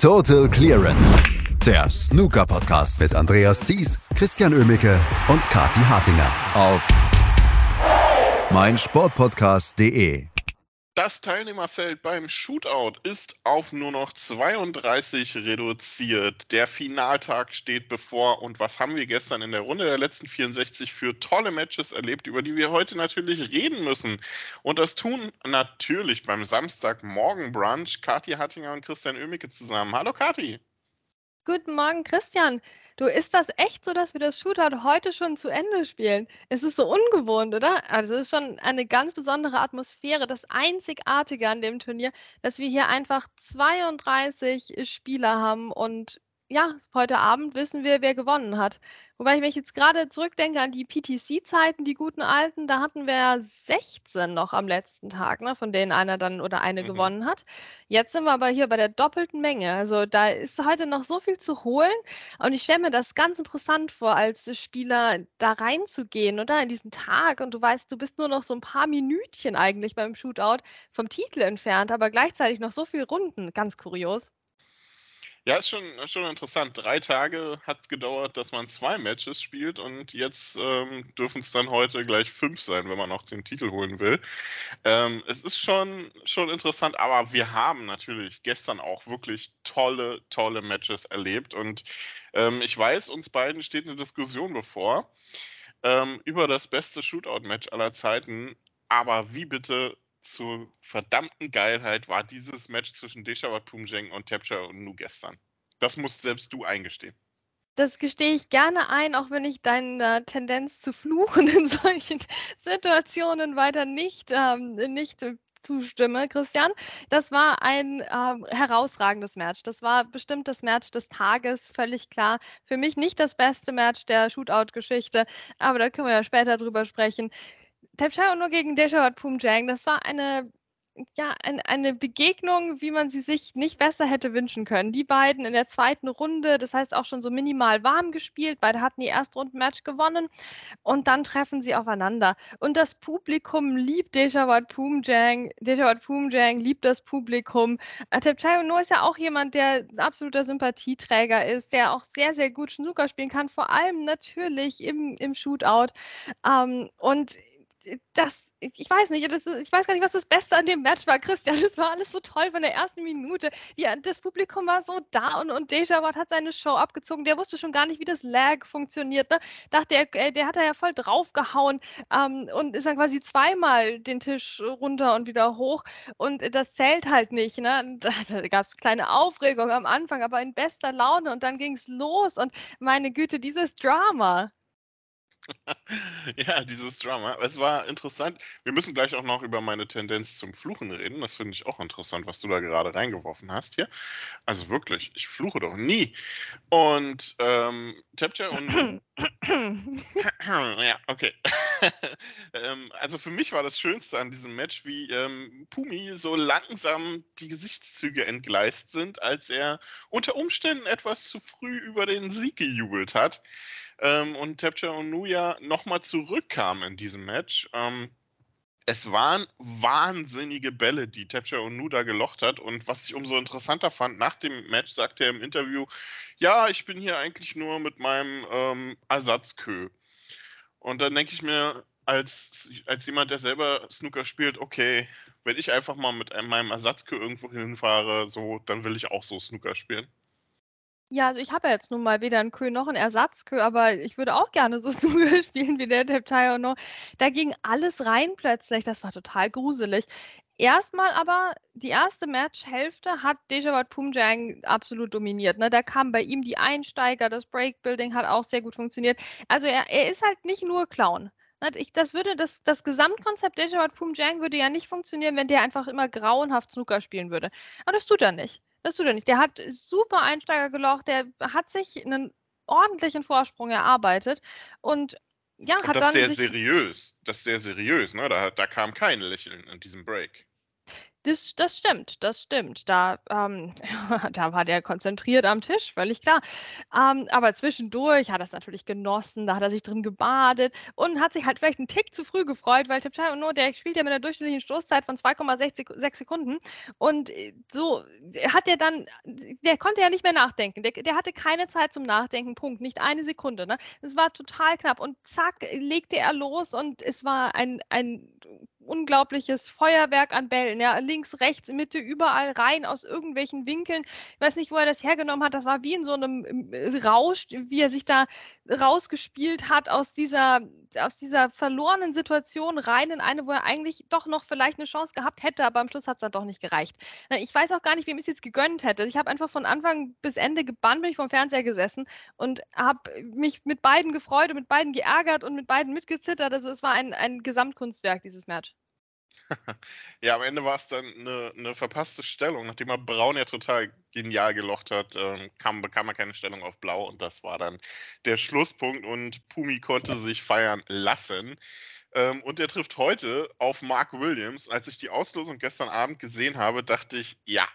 Total Clearance. Der Snooker-Podcast mit Andreas Thies, Christian Ömicke und Kati Hartinger auf meinsportpodcast.de. Das Teilnehmerfeld beim Shootout ist auf nur noch 32 reduziert. Der Finaltag steht bevor. Und was haben wir gestern in der Runde der letzten 64 für tolle Matches erlebt, über die wir heute natürlich reden müssen? Und das tun natürlich beim Samstagmorgen Brunch Kathi Hattinger und Christian Oemicke zusammen. Hallo Kathi. Guten Morgen, Christian. Du, ist das echt so, dass wir das Shootout heute schon zu Ende spielen? Es ist so ungewohnt, oder? Also es ist schon eine ganz besondere Atmosphäre. Das Einzigartige an dem Turnier, dass wir hier einfach 32 Spieler haben und ja, heute Abend wissen wir, wer gewonnen hat. Wobei ich mich jetzt gerade zurückdenke an die PTC-Zeiten, die guten alten, da hatten wir 16 noch am letzten Tag, ne, von denen einer dann oder eine mhm. gewonnen hat. Jetzt sind wir aber hier bei der doppelten Menge. Also da ist heute noch so viel zu holen. Und ich stelle mir das ganz interessant vor, als Spieler da reinzugehen, oder? In diesen Tag. Und du weißt, du bist nur noch so ein paar Minütchen eigentlich beim Shootout vom Titel entfernt, aber gleichzeitig noch so viel Runden. Ganz kurios. Ja, ist schon, schon interessant. Drei Tage hat es gedauert, dass man zwei Matches spielt und jetzt ähm, dürfen es dann heute gleich fünf sein, wenn man noch den Titel holen will. Ähm, es ist schon, schon interessant, aber wir haben natürlich gestern auch wirklich tolle, tolle Matches erlebt und ähm, ich weiß, uns beiden steht eine Diskussion bevor ähm, über das beste Shootout-Match aller Zeiten. Aber wie bitte zur verdammten Geilheit war dieses Match zwischen Deshawat Pumjeng und Tapcha und Nu gestern. Das musst selbst du eingestehen. Das gestehe ich gerne ein, auch wenn ich deiner Tendenz zu fluchen in solchen Situationen weiter nicht, ähm, nicht zustimme, Christian. Das war ein ähm, herausragendes Match. Das war bestimmt das Match des Tages, völlig klar. Für mich nicht das beste Match der Shootout-Geschichte, aber da können wir ja später drüber sprechen. Tapchai nur gegen Deshawat Pumjang, das war eine ja, ein, eine Begegnung, wie man sie sich nicht besser hätte wünschen können. Die beiden in der zweiten Runde, das heißt auch schon so minimal warm gespielt. Beide hatten die Erstrunden-Match gewonnen und dann treffen sie aufeinander. Und das Publikum liebt Dejawat Pumjang. Dejawat Pumjang liebt das Publikum. Tepchai Uno ist ja auch jemand, der ein absoluter Sympathieträger ist, der auch sehr, sehr gut Snooker spielen kann, vor allem natürlich im, im Shootout. Ähm, und das ich weiß nicht, das, ich weiß gar nicht, was das Beste an dem Match war, Christian. Das war alles so toll von der ersten Minute. Die, das Publikum war so da und, und Deja Watt hat seine Show abgezogen. Der wusste schon gar nicht, wie das Lag funktioniert. Ne? Dachte er, äh, der hat da ja voll draufgehauen ähm, und ist dann quasi zweimal den Tisch runter und wieder hoch. Und das zählt halt nicht. Ne? Da, da gab es kleine Aufregung am Anfang, aber in bester Laune und dann ging es los. Und meine Güte, dieses Drama. ja, dieses Drama. Es war interessant. Wir müssen gleich auch noch über meine Tendenz zum Fluchen reden. Das finde ich auch interessant, was du da gerade reingeworfen hast hier. Also wirklich, ich fluche doch nie. Und ähm, Tapcha und. ja, okay. ähm, also für mich war das Schönste an diesem Match, wie ähm, Pumi so langsam die Gesichtszüge entgleist sind, als er unter Umständen etwas zu früh über den Sieg gejubelt hat ähm, und Tapcha Onuya nochmal zurückkam in diesem Match. Ähm, es waren wahnsinnige Bälle, die Tapcha Onu da gelocht hat. Und was ich umso interessanter fand, nach dem Match sagte er im Interview, ja, ich bin hier eigentlich nur mit meinem ähm, Ersatzkö. Und dann denke ich mir, als, als jemand, der selber Snooker spielt, okay, wenn ich einfach mal mit meinem Ersatzkö irgendwo hinfahre, so, dann will ich auch so Snooker spielen. Ja, also ich habe ja jetzt nun mal weder einen Kö noch einen Ersatzkö, aber ich würde auch gerne so Snooker spielen wie der Teptai und Da ging alles rein plötzlich. Das war total gruselig. Erstmal aber, die erste Matchhälfte hat Dejawat Pumjang absolut dominiert. Ne? Da kamen bei ihm die Einsteiger, das Breakbuilding hat auch sehr gut funktioniert. Also er, er ist halt nicht nur Clown. Ne? Ich, das würde das, das Gesamtkonzept Dejawat Pumjang würde ja nicht funktionieren, wenn der einfach immer grauenhaft Snooker spielen würde. Aber das tut er nicht. Das tut er nicht. Der hat super Einsteiger gelocht, der hat sich einen ordentlichen Vorsprung erarbeitet und ja, hat das dann. Das ist sehr seriös. Das ist sehr seriös, ne? Da, da kam kein Lächeln in diesem Break. Das, das stimmt, das stimmt. Da, ähm, da war der konzentriert am Tisch, völlig klar. Ähm, aber zwischendurch hat er es natürlich genossen, da hat er sich drin gebadet und hat sich halt vielleicht einen Tick zu früh gefreut, weil Tipchai und nur der spielt ja mit einer durchschnittlichen Stoßzeit von 2,6 Sekunden und äh, so hat er dann, der konnte ja nicht mehr nachdenken. Der, der hatte keine Zeit zum Nachdenken, Punkt, nicht eine Sekunde. Ne? Es war total knapp und zack, legte er los und es war ein, ein unglaubliches Feuerwerk an Bällen. Ja, links, rechts, Mitte, überall rein aus irgendwelchen Winkeln. Ich weiß nicht, wo er das hergenommen hat. Das war wie in so einem Rausch, wie er sich da rausgespielt hat aus dieser, aus dieser verlorenen Situation rein in eine, wo er eigentlich doch noch vielleicht eine Chance gehabt hätte, aber am Schluss hat es dann doch nicht gereicht. Ich weiß auch gar nicht, wem ich es jetzt gegönnt hätte. Ich habe einfach von Anfang bis Ende gebannt, bin ich vom Fernseher gesessen und habe mich mit beiden gefreut und mit beiden geärgert und mit beiden mitgezittert. Also es war ein, ein Gesamtkunstwerk, dieses Match. ja, am Ende war es dann eine, eine, verpasste Stellung. Nachdem er Braun ja total genial gelocht hat, ähm, kam, bekam er keine Stellung auf Blau und das war dann der Schlusspunkt und Pumi konnte sich feiern lassen. Ähm, und er trifft heute auf Mark Williams. Als ich die Auslosung gestern Abend gesehen habe, dachte ich, ja,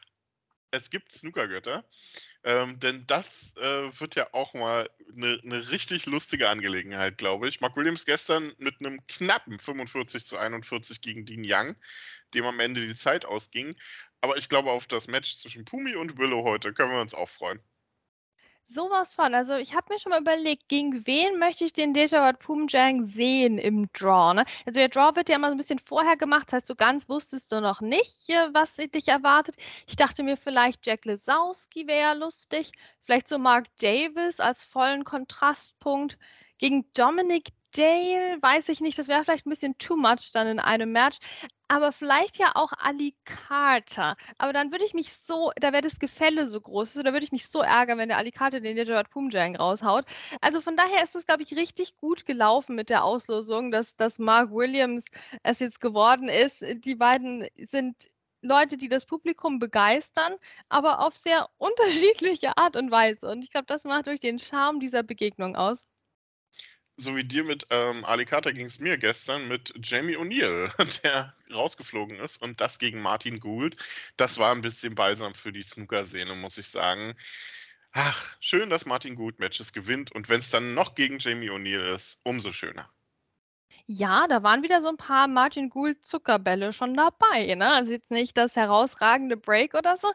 es gibt Snookergötter. Ähm, denn das äh, wird ja auch mal eine, eine richtig lustige Angelegenheit, glaube ich. Mark Williams gestern mit einem knappen 45 zu 41 gegen Dean Young, dem am Ende die Zeit ausging. Aber ich glaube, auf das Match zwischen Pumi und Willow heute können wir uns auch freuen. Sowas von. Also ich habe mir schon mal überlegt, gegen wen möchte ich den Dejawat Pumjang sehen im Draw. Ne? Also der Draw wird ja immer so ein bisschen vorher gemacht, das heißt, so ganz wusstest du noch nicht, äh, was dich erwartet. Ich dachte mir vielleicht Jack Lesowski wäre lustig, vielleicht so Mark Davis als vollen Kontrastpunkt. Gegen Dominic Dale weiß ich nicht, das wäre vielleicht ein bisschen too much dann in einem Match. Aber vielleicht ja auch Ali Carter. Aber dann würde ich mich so, da wäre das Gefälle so groß, da würde ich mich so ärgern, wenn der Ali Carter den Nidjawad Pumjang raushaut. Also von daher ist es, glaube ich, richtig gut gelaufen mit der Auslosung, dass, dass Mark Williams es jetzt geworden ist. Die beiden sind Leute, die das Publikum begeistern, aber auf sehr unterschiedliche Art und Weise. Und ich glaube, das macht durch den Charme dieser Begegnung aus so wie dir mit ähm, Ali Carter ging es mir gestern mit Jamie O'Neill, der rausgeflogen ist und das gegen Martin Gould. Das war ein bisschen balsam für die Snooker-Szene, muss ich sagen. Ach, schön, dass Martin Gould Matches gewinnt und wenn es dann noch gegen Jamie O'Neill ist, umso schöner. Ja, da waren wieder so ein paar Martin Gould Zuckerbälle schon dabei, ne? Also jetzt nicht das herausragende Break oder so,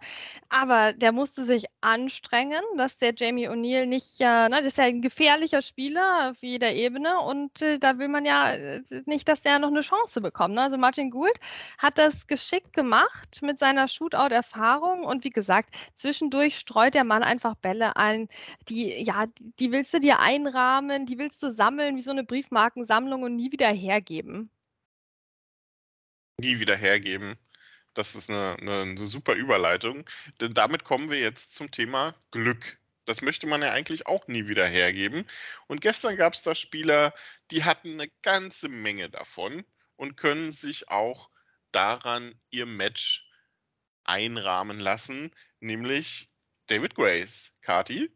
aber der musste sich anstrengen, dass der Jamie O'Neill nicht, äh, ne, das ist ja ein gefährlicher Spieler auf jeder Ebene und äh, da will man ja äh, nicht, dass der noch eine Chance bekommt. Ne? Also Martin Gould hat das geschickt gemacht mit seiner Shootout-Erfahrung und wie gesagt, zwischendurch streut der Mann einfach Bälle ein, die, ja, die willst du dir einrahmen, die willst du sammeln, wie so eine Briefmarkensammlung und nie wieder wieder hergeben. Nie wieder hergeben. Das ist eine, eine, eine super Überleitung. Denn damit kommen wir jetzt zum Thema Glück. Das möchte man ja eigentlich auch nie wieder hergeben. Und gestern gab es da Spieler, die hatten eine ganze Menge davon und können sich auch daran ihr Match einrahmen lassen, nämlich David Grace. Kati?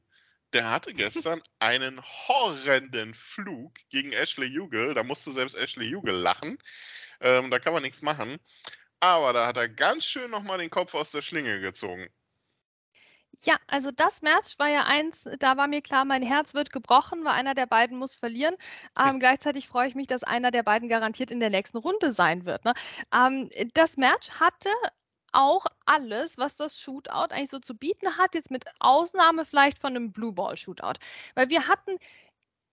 Der hatte gestern einen horrenden Flug gegen Ashley Jugel. Da musste selbst Ashley Jugel lachen. Ähm, da kann man nichts machen. Aber da hat er ganz schön nochmal den Kopf aus der Schlinge gezogen. Ja, also das Match war ja eins, da war mir klar, mein Herz wird gebrochen, weil einer der beiden muss verlieren. Ähm, gleichzeitig freue ich mich, dass einer der beiden garantiert in der nächsten Runde sein wird. Ne? Ähm, das Match hatte auch alles, was das Shootout eigentlich so zu bieten hat, jetzt mit Ausnahme vielleicht von einem Blue Ball Shootout. Weil wir hatten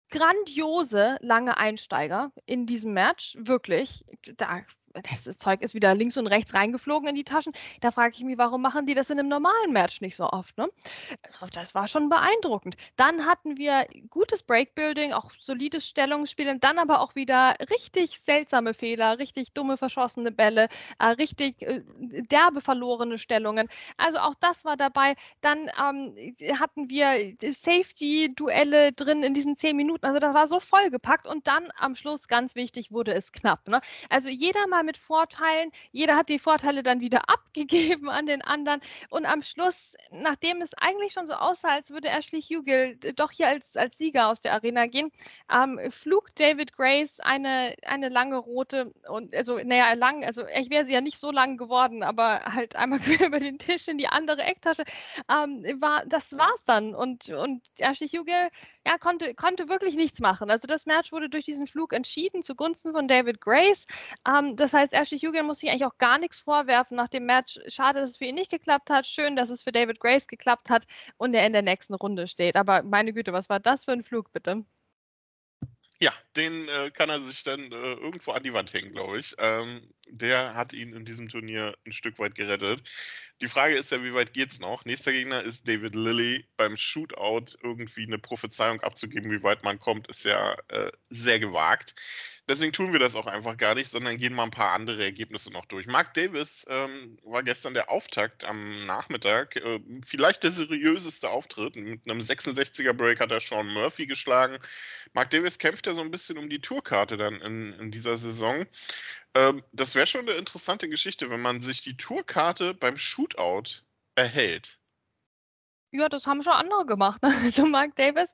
grandiose lange Einsteiger in diesem Match, wirklich. Da das Zeug ist wieder links und rechts reingeflogen in die Taschen. Da frage ich mich, warum machen die das in einem normalen Match nicht so oft? Ne? Also, das war schon beeindruckend. Dann hatten wir gutes Breakbuilding, auch solides Stellungsspiel und dann aber auch wieder richtig seltsame Fehler, richtig dumme verschossene Bälle, äh, richtig äh, derbe verlorene Stellungen. Also auch das war dabei. Dann ähm, hatten wir Safety-Duelle drin in diesen zehn Minuten. Also das war so vollgepackt und dann am Schluss, ganz wichtig, wurde es knapp. Ne? Also jeder mal Auswahl mit Vorteilen. Jeder hat die Vorteile dann wieder abgegeben an den anderen. Und am Schluss, nachdem es eigentlich schon so aussah, als würde Ashley Hugel doch hier als, als Sieger aus der Arena gehen, ähm, flog David Grace eine, eine lange rote und also, naja, lang, also ich wäre sie ja nicht so lang geworden, aber halt einmal quer über den Tisch in die andere Ecktasche. Ähm, war, das war's dann. Und, und Ashley Hugel ja, konnte, konnte wirklich nichts machen. Also das Match wurde durch diesen Flug entschieden zugunsten von David Grace. Ähm, das heißt, Ashley Hugan muss sich eigentlich auch gar nichts vorwerfen nach dem Match. Schade, dass es für ihn nicht geklappt hat. Schön, dass es für David Grace geklappt hat und er in der nächsten Runde steht. Aber meine Güte, was war das für ein Flug, bitte? Ja, den äh, kann er sich dann äh, irgendwo an die Wand hängen, glaube ich. Ähm, der hat ihn in diesem Turnier ein Stück weit gerettet. Die Frage ist ja, wie weit geht's noch? Nächster Gegner ist David Lilly. Beim Shootout irgendwie eine Prophezeiung abzugeben, wie weit man kommt, ist ja äh, sehr gewagt. Deswegen tun wir das auch einfach gar nicht, sondern gehen mal ein paar andere Ergebnisse noch durch. Mark Davis ähm, war gestern der Auftakt am Nachmittag. Äh, vielleicht der seriöseste Auftritt. Mit einem 66er Break hat er Sean Murphy geschlagen. Mark Davis kämpft ja so ein bisschen um die Tourkarte dann in, in dieser Saison. Ähm, das wäre schon eine interessante Geschichte, wenn man sich die Tourkarte beim Shootout erhält. Ja, das haben schon andere gemacht. Ne? Also Mark Davis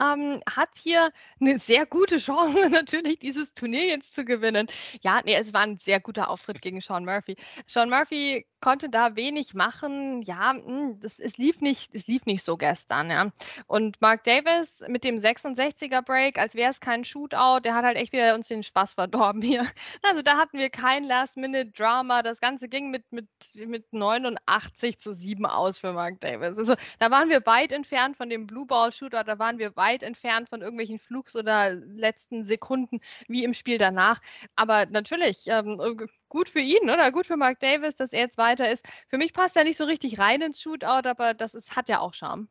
ähm, hat hier eine sehr gute Chance, natürlich dieses Turnier jetzt zu gewinnen. Ja, nee, es war ein sehr guter Auftritt gegen Sean Murphy. Sean Murphy konnte da wenig machen. Ja, hm, das, es, lief nicht, es lief nicht so gestern. Ja. Und Mark Davis mit dem 66er Break, als wäre es kein Shootout, der hat halt echt wieder uns den Spaß verdorben hier. Also da hatten wir kein Last-Minute-Drama. Das Ganze ging mit, mit, mit 89 zu 7 aus für Mark Davis. Also da waren wir weit entfernt von dem Blue Ball Shootout, da waren wir weit entfernt von irgendwelchen Flugs oder letzten Sekunden wie im Spiel danach. Aber natürlich, ähm, gut für ihn oder gut für Mark Davis, dass er jetzt weiter ist. Für mich passt er nicht so richtig rein ins Shootout, aber das ist, hat ja auch Charme.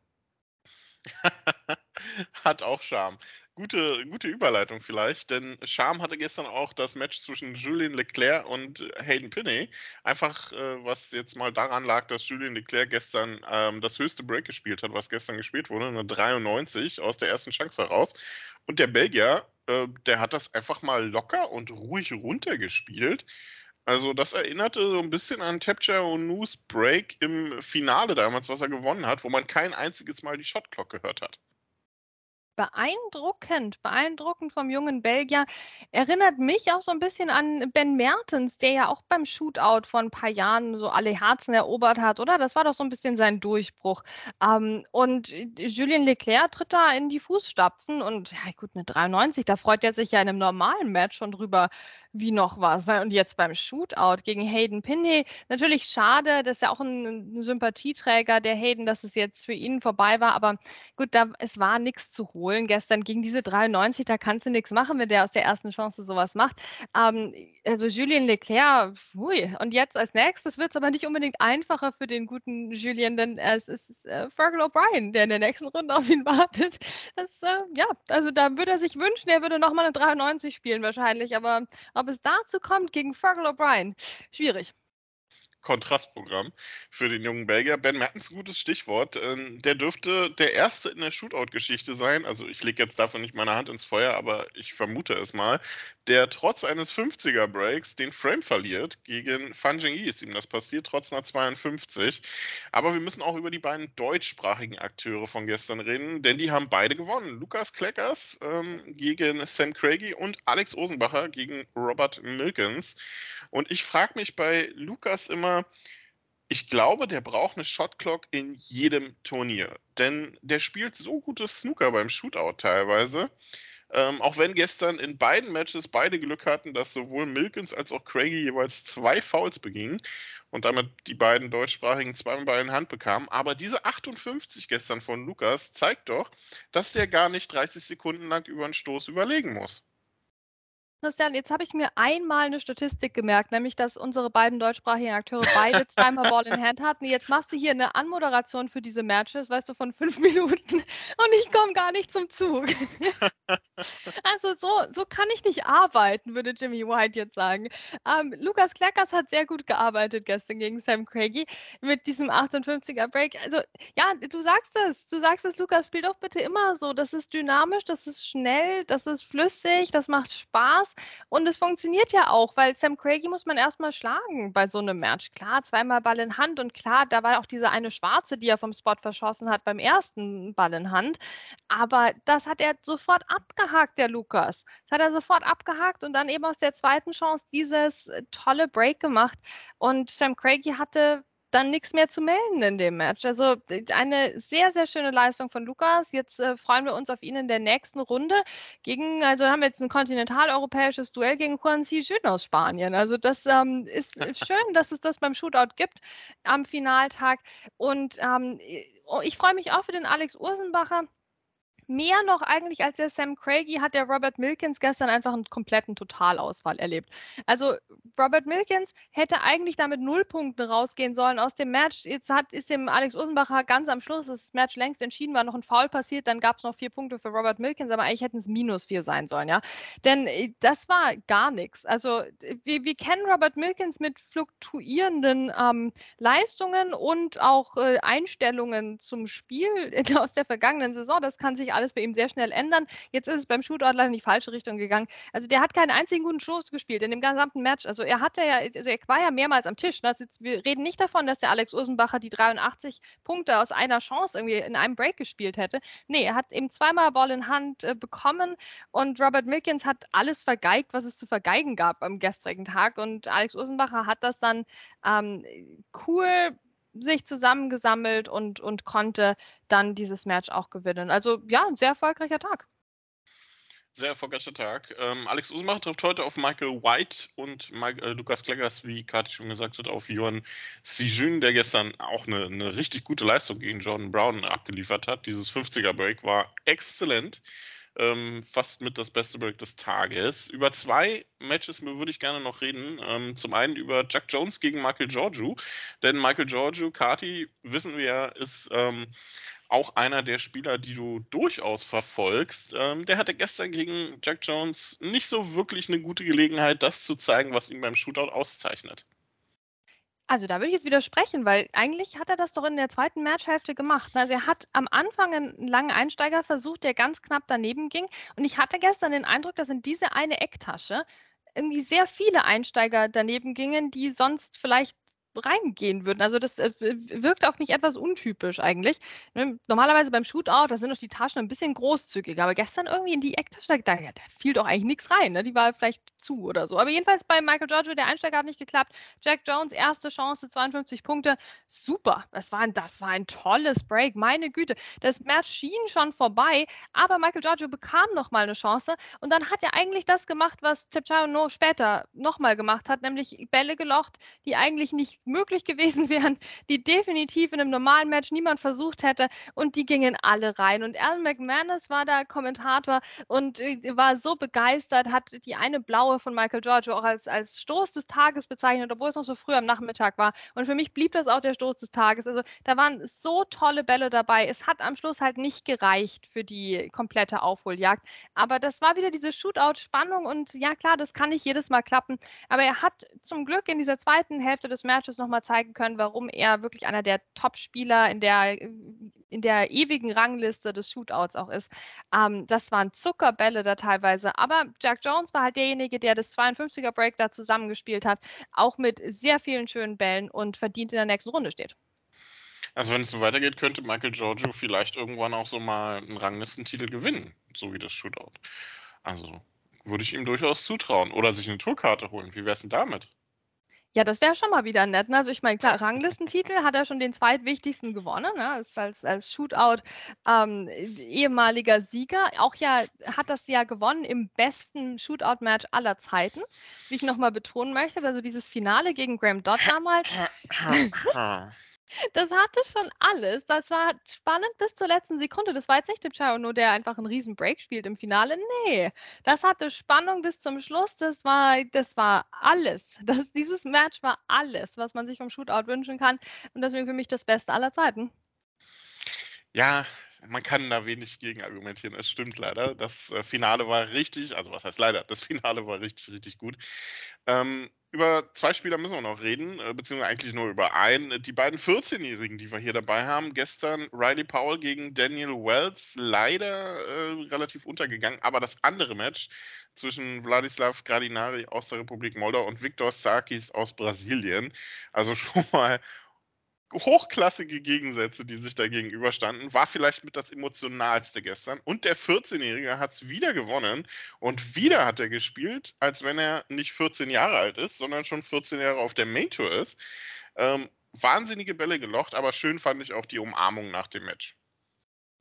hat auch Charme. Gute, gute Überleitung vielleicht, denn Charme hatte gestern auch das Match zwischen Julien Leclerc und Hayden Pinney. Einfach, äh, was jetzt mal daran lag, dass Julien Leclerc gestern ähm, das höchste Break gespielt hat, was gestern gespielt wurde, eine 93 aus der ersten Chance heraus. Und der Belgier, äh, der hat das einfach mal locker und ruhig runtergespielt. Also das erinnerte so ein bisschen an Tapcha Onus Break im Finale damals, was er gewonnen hat, wo man kein einziges Mal die Shotclock gehört hat. Beeindruckend, beeindruckend vom jungen Belgier. Erinnert mich auch so ein bisschen an Ben Mertens, der ja auch beim Shootout vor ein paar Jahren so alle Herzen erobert hat, oder? Das war doch so ein bisschen sein Durchbruch. Ähm, und Julien Leclerc tritt da in die Fußstapfen und ja gut, eine 93, da freut er sich ja in einem normalen Match schon drüber, wie noch was. Ne? Und jetzt beim Shootout gegen Hayden Pinney, natürlich schade, das ist ja auch ein, ein, Sympathieträger der Hayden, dass es jetzt für ihn vorbei war, aber gut, da, es war nichts zu holen gestern gegen diese 93, da kannst du nichts machen, wenn der aus der ersten Chance sowas macht. Ähm, also Julien Leclerc, ui, und jetzt als nächstes wird es aber nicht unbedingt einfacher für den guten Julien, denn es ist äh, Fergal O'Brien, der in der nächsten Runde auf ihn wartet. Das, äh, ja, also da würde er sich wünschen, er würde nochmal eine 93 spielen wahrscheinlich, aber ob es dazu kommt gegen Fergal O'Brien, schwierig. Kontrastprogramm für den jungen Belgier. Ben Mertens, gutes Stichwort. Ähm, der dürfte der Erste in der Shootout-Geschichte sein. Also ich lege jetzt dafür nicht meine Hand ins Feuer, aber ich vermute es mal. Der trotz eines 50er-Breaks den Frame verliert. Gegen Fan Zhengyi ist ihm das passiert, trotz einer 52. Aber wir müssen auch über die beiden deutschsprachigen Akteure von gestern reden, denn die haben beide gewonnen. Lukas Kleckers ähm, gegen Sam Craigie und Alex Osenbacher gegen Robert Milkins. Und ich frage mich bei Lukas immer, ich glaube, der braucht eine Shotclock in jedem Turnier. Denn der spielt so gutes Snooker beim Shootout teilweise. Ähm, auch wenn gestern in beiden Matches beide Glück hatten, dass sowohl Milkins als auch Craigie jeweils zwei Fouls begingen und damit die beiden deutschsprachigen zweimal in Hand bekamen. Aber diese 58 gestern von Lukas zeigt doch, dass der gar nicht 30 Sekunden lang über einen Stoß überlegen muss. Christian, jetzt habe ich mir einmal eine Statistik gemerkt, nämlich dass unsere beiden deutschsprachigen Akteure beide zweimal Ball in Hand hatten. Jetzt machst du hier eine Anmoderation für diese Matches, weißt du, von fünf Minuten und ich komme gar nicht zum Zug. also so, so kann ich nicht arbeiten, würde Jimmy White jetzt sagen. Ähm, Lukas Kleckers hat sehr gut gearbeitet gestern gegen Sam Craigie mit diesem 58er Break. Also ja, du sagst es, du sagst es, Lukas, spiel doch bitte immer so. Das ist dynamisch, das ist schnell, das ist flüssig, das macht Spaß Und es funktioniert ja auch, weil Sam Craigie muss man erstmal schlagen bei so einem Match. Klar, zweimal Ball in Hand und klar, da war auch diese eine Schwarze, die er vom Spot verschossen hat beim ersten Ball in Hand. Aber das hat er sofort abgehakt, der Lukas. Das hat er sofort abgehakt und dann eben aus der zweiten Chance dieses tolle Break gemacht. Und Sam Craigie hatte dann nichts mehr zu melden in dem Match. Also eine sehr, sehr schöne Leistung von Lukas. Jetzt äh, freuen wir uns auf ihn in der nächsten Runde gegen, also haben wir jetzt ein kontinentaleuropäisches Duell gegen Juan C. Jun aus Spanien. Also das ähm, ist schön, dass es das beim Shootout gibt am Finaltag. Und ähm, ich freue mich auch für den Alex Ursenbacher mehr noch eigentlich als der Sam Craigie hat der Robert Milkins gestern einfach einen kompletten Totalausfall erlebt. Also Robert Milkins hätte eigentlich damit null Punkte rausgehen sollen aus dem Match. Jetzt hat, ist dem Alex Usenbacher ganz am Schluss das Match längst entschieden, war noch ein Foul passiert, dann gab es noch vier Punkte für Robert Milkins, aber eigentlich hätten es minus vier sein sollen, ja. Denn äh, das war gar nichts. Also wir, wir kennen Robert Milkins mit fluktuierenden ähm, Leistungen und auch äh, Einstellungen zum Spiel aus der vergangenen Saison. Das kann sich alles bei ihm sehr schnell ändern. Jetzt ist es beim Shootout leider in die falsche Richtung gegangen. Also der hat keinen einzigen guten Stoß gespielt in dem gesamten Match. Also er hatte ja, also er war ja mehrmals am Tisch. Ne? Jetzt, wir reden nicht davon, dass der Alex Ursenbacher die 83 Punkte aus einer Chance irgendwie in einem Break gespielt hätte. Nee, er hat eben zweimal Ball in Hand äh, bekommen und Robert Milkins hat alles vergeigt, was es zu vergeigen gab am gestrigen Tag. Und Alex Ursenbacher hat das dann ähm, cool sich zusammengesammelt und, und konnte dann dieses Match auch gewinnen. Also ja, ein sehr erfolgreicher Tag. Sehr erfolgreicher Tag. Ähm, Alex Usmacher trifft heute auf Michael White und Mike, äh, Lukas Kleggers, wie Kati schon gesagt hat, auf Johan Sijun, der gestern auch eine, eine richtig gute Leistung gegen Jordan Brown abgeliefert hat. Dieses 50er-Break war exzellent ähm, fast mit das beste Break des Tages. Über zwei Matches würde ich gerne noch reden. Ähm, zum einen über Jack Jones gegen Michael Giorgio, denn Michael Giorgio, Kati, wissen wir ja, ist ähm, auch einer der Spieler, die du durchaus verfolgst. Ähm, der hatte gestern gegen Jack Jones nicht so wirklich eine gute Gelegenheit, das zu zeigen, was ihn beim Shootout auszeichnet. Also da würde ich jetzt widersprechen, weil eigentlich hat er das doch in der zweiten Matchhälfte gemacht. Also er hat am Anfang einen langen Einsteiger versucht, der ganz knapp daneben ging. Und ich hatte gestern den Eindruck, dass in diese eine Ecktasche irgendwie sehr viele Einsteiger daneben gingen, die sonst vielleicht reingehen würden. Also das äh, wirkt auf mich etwas untypisch eigentlich. Ne, normalerweise beim Shootout, da sind doch die Taschen ein bisschen großzügiger, aber gestern irgendwie in die Ecktasche, da, da fiel doch eigentlich nichts rein. Ne? Die war vielleicht zu oder so. Aber jedenfalls bei Michael Giorgio, der Einsteiger hat nicht geklappt. Jack Jones, erste Chance, 52 Punkte. Super. Das war, ein, das war ein tolles Break. Meine Güte. Das Match schien schon vorbei, aber Michael Giorgio bekam nochmal eine Chance und dann hat er eigentlich das gemacht, was Tipchayo später nochmal gemacht hat, nämlich Bälle gelocht, die eigentlich nicht möglich gewesen wären, die definitiv in einem normalen Match niemand versucht hätte und die gingen alle rein. Und Alan McManus war da Kommentator und äh, war so begeistert, hat die eine blaue von Michael Giorgio auch als, als Stoß des Tages bezeichnet, obwohl es noch so früh am Nachmittag war. Und für mich blieb das auch der Stoß des Tages. Also da waren so tolle Bälle dabei. Es hat am Schluss halt nicht gereicht für die komplette Aufholjagd. Aber das war wieder diese Shootout-Spannung und ja klar, das kann nicht jedes Mal klappen. Aber er hat zum Glück in dieser zweiten Hälfte des Matches Matches nochmal zeigen können, warum er wirklich einer der Top-Spieler in der, in der ewigen Rangliste des Shootouts auch ist. Ähm, das waren Zuckerbälle da teilweise. Aber Jack Jones war halt derjenige, der das 52er Break da zusammengespielt hat, auch mit sehr vielen schönen Bällen und verdient in der nächsten Runde steht. Also wenn es so weitergeht, könnte Michael Giorgio vielleicht irgendwann auch so mal einen Ranglistentitel gewinnen, so wie das Shootout. Also würde ich ihm durchaus zutrauen. Oder sich eine Tourkarte holen. Wie wäre es denn damit? Ja, das wäre schon mal wieder nett. Ne? Also ich meine, klar, Ranglistentitel hat er schon den zweitwichtigsten gewonnen, ne? als, als, als Shootout ähm, ehemaliger Sieger. Auch ja hat das ja gewonnen im besten Shootout-Match aller Zeiten, wie ich nochmal betonen möchte. Also dieses Finale gegen Graham Dodd damals. Das hatte schon alles. Das war spannend bis zur letzten Sekunde. Das war jetzt nicht Chao nur, der einfach einen riesen Break spielt im Finale. Nee, das hatte Spannung bis zum Schluss. Das war, das war alles. Das, dieses Match war alles, was man sich vom Shootout wünschen kann. Und deswegen für mich das Beste aller Zeiten. Ja, man kann da wenig gegen argumentieren. Es stimmt leider. Das äh, Finale war richtig, also was heißt leider? Das Finale war richtig, richtig gut. Ähm, über zwei Spieler müssen wir noch reden, äh, beziehungsweise eigentlich nur über einen. Die beiden 14-Jährigen, die wir hier dabei haben, gestern Riley Powell gegen Daniel Wells, leider äh, relativ untergegangen, aber das andere Match zwischen Wladislav Gradinari aus der Republik Moldau und Viktor Sarkis aus Brasilien, also schon mal hochklassige Gegensätze, die sich da gegenüberstanden, war vielleicht mit das emotionalste gestern. Und der 14-Jährige hat es wieder gewonnen und wieder hat er gespielt, als wenn er nicht 14 Jahre alt ist, sondern schon 14 Jahre auf der Main Tour ist. Ähm, wahnsinnige Bälle gelocht, aber schön fand ich auch die Umarmung nach dem Match.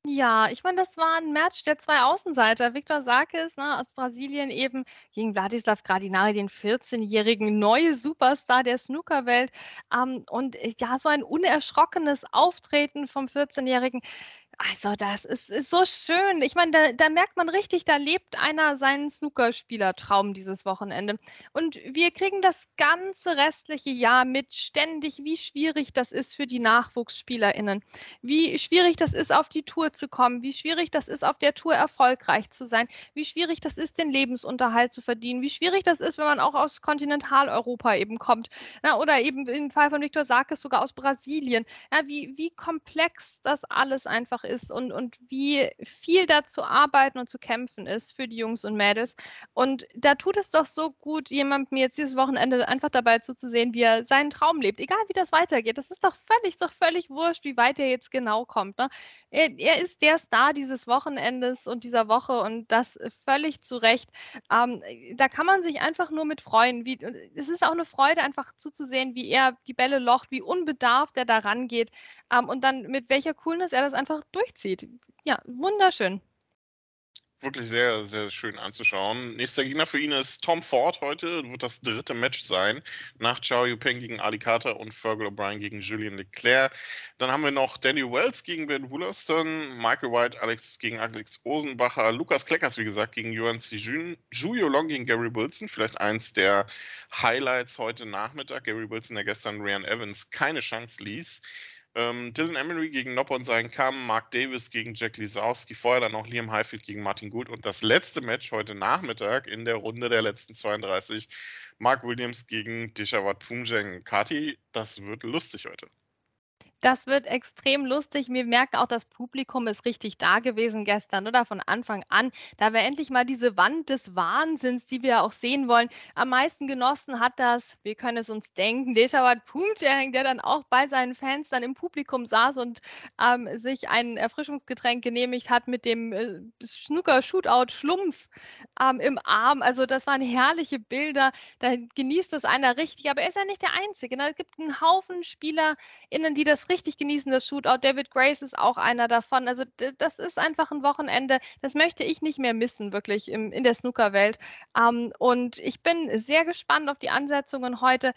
Ja, ich meine, das war ein Match der zwei Außenseiter. Viktor Sarkis ne, aus Brasilien eben gegen Wladislav Gradinari, den 14-jährigen neue Superstar der Snookerwelt. Ähm, und ja, so ein unerschrockenes Auftreten vom 14-jährigen. Also, das ist, ist so schön. Ich meine, da, da, merkt man richtig, da lebt einer seinen Snookerspielertraum dieses Wochenende. Und wir kriegen das ganze restliche Jahr mit ständig, wie schwierig das ist für die NachwuchsspielerInnen. Wie schwierig das ist, auf die Tour zu kommen. Wie schwierig das ist, auf der Tour erfolgreich zu sein. Wie schwierig das ist, den Lebensunterhalt zu verdienen. Wie schwierig das ist, wenn man auch aus Kontinentaleuropa eben kommt. Na, oder eben im Fall von Viktor Sarkis sogar aus Brasilien. Ja, wie, wie komplex das alles einfach ist ist und, und wie viel da zu arbeiten und zu kämpfen ist für die Jungs und Mädels. Und da tut es doch so gut, jemandem jetzt dieses Wochenende einfach dabei zuzusehen, wie er seinen Traum lebt. Egal wie das weitergeht. Das ist doch völlig, doch völlig wurscht, wie weit er jetzt genau kommt. Ne? Er, er, ist der Star dieses Wochenendes und dieser Woche und das völlig zu Recht. Ähm, da kann man sich einfach nur mit freuen. Wie, es ist auch eine Freude, einfach zuzusehen, wie er die Bälle locht, wie unbedarft er da rangeht ähm, und dann mit welcher Coolness er das einfach durchzieht. Ja, wunderschön wirklich sehr, sehr schön anzuschauen. Nächster Gegner für ihn ist Tom Ford heute. Wird das dritte Match sein. Nach Chao Yupeng gegen Ali Carter und Fergal O'Brien gegen Julian Leclerc. Dann haben wir noch Danny Wells gegen Ben Wollaston, Michael White Alex gegen Alex Osenbacher, Lukas Kleckers, wie gesagt, gegen Yuan Jun, Julio Long gegen Gary Wilson. Vielleicht eins der Highlights heute Nachmittag. Gary Wilson, der gestern Ryan Evans keine Chance ließ. Ähm, Dylan Emery gegen Nopp und sein Kamm, Mark Davis gegen Jack Lisowski, vorher dann noch Liam Highfield gegen Martin Gut und das letzte Match heute Nachmittag in der Runde der letzten 32, Mark Williams gegen Dishawat Pumjeng. Kati, das wird lustig heute. Das wird extrem lustig. Wir merken auch, das Publikum ist richtig da gewesen gestern oder von Anfang an. Da wir endlich mal diese Wand des Wahnsinns, die wir auch sehen wollen, am meisten genossen hat das, wir können es uns denken, Deshawat Pumtjeng, der dann auch bei seinen Fans dann im Publikum saß und ähm, sich ein Erfrischungsgetränk genehmigt hat mit dem äh, Snooker-Shootout-Schlumpf ähm, im Arm. Also das waren herrliche Bilder. Da genießt es einer richtig. Aber er ist ja nicht der Einzige. Ne? Es gibt einen Haufen SpielerInnen, die das richtig genießen, das Shootout. David Grace ist auch einer davon. Also das ist einfach ein Wochenende, das möchte ich nicht mehr missen, wirklich im, in der Snookerwelt. Ähm, und ich bin sehr gespannt auf die Ansetzungen heute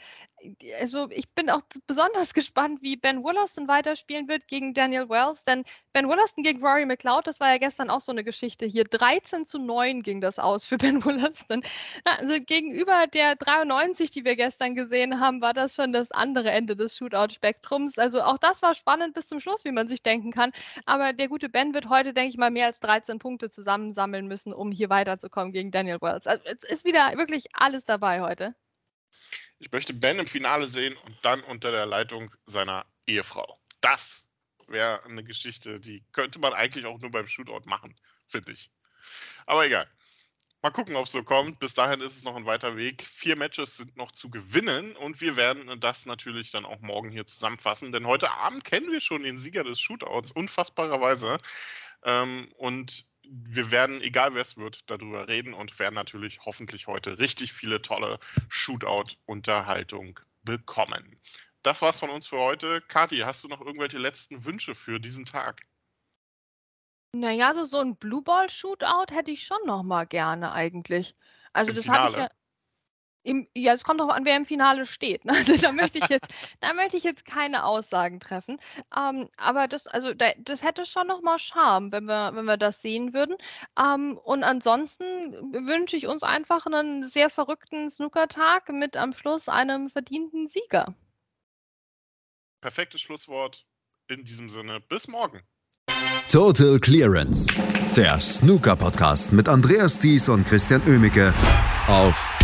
also ich bin auch besonders gespannt, wie Ben Wollaston weiterspielen wird gegen Daniel Wells, denn Ben Wollaston gegen Rory McLeod, das war ja gestern auch so eine Geschichte hier. 13 zu 9 ging das aus für Ben Wollaston. Also gegenüber der 93, die wir gestern gesehen haben, war das schon das andere Ende des Shootout-Spektrums. Also auch das war spannend bis zum Schluss, wie man sich denken kann. Aber der gute Ben wird heute, denke ich mal, mehr als 13 Punkte zusammensammeln müssen, um hier weiterzukommen gegen Daniel Wells. Also es ist wieder wirklich alles dabei heute. Ich möchte Ben im Finale sehen und dann unter der Leitung seiner Ehefrau. Das wäre eine Geschichte, die könnte man eigentlich auch nur beim Shootout machen, finde ich. Aber egal. Mal gucken, ob es so kommt. Bis dahin ist es noch ein weiter Weg. Vier Matches sind noch zu gewinnen und wir werden das natürlich dann auch morgen hier zusammenfassen, denn heute Abend kennen wir schon den Sieger des Shootouts, unfassbarerweise. Ähm, und wir werden, egal wer es wird, darüber reden und werden natürlich hoffentlich heute richtig viele tolle Shootout-Unterhaltung bekommen. Das war's von uns für heute. Kathi, hast du noch irgendwelche letzten Wünsche für diesen Tag? Naja, also so ein Blue Ball Shootout hätte ich schon noch mal gerne eigentlich. Also Im das habe ich ja. Im, ja, es kommt darauf an, wer im Finale steht. Ne? Also da möchte ich jetzt, da möchte ich jetzt keine Aussagen treffen. Ähm, aber das, also da, das hätte schon nochmal Charme, wenn wir, wenn wir das sehen würden. Ähm, und ansonsten wünsche ich uns einfach einen sehr verrückten Snookertag mit am Schluss einem verdienten Sieger. Perfektes Schlusswort. In diesem Sinne, bis morgen. Total Clearance, der Snooker-Podcast mit Andreas Thies und Christian Oemicke auf